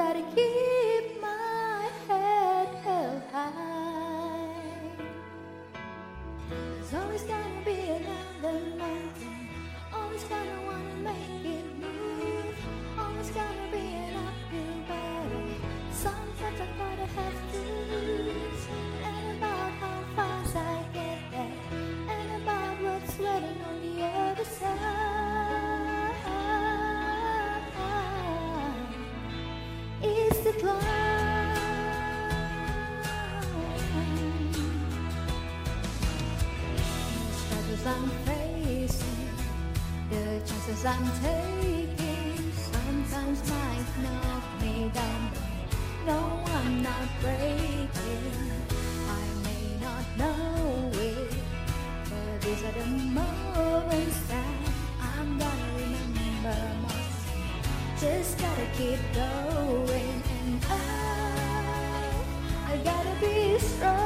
Gotta keep Struggles I'm facing, the chances I'm taking, sometimes might knock me down. No, I'm not breaking. I may not know it, but these are the moments that I'm gonna remember most. Just gotta keep going, and I, I gotta be strong.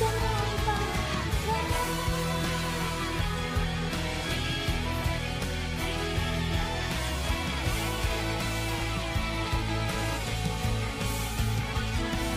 Bye.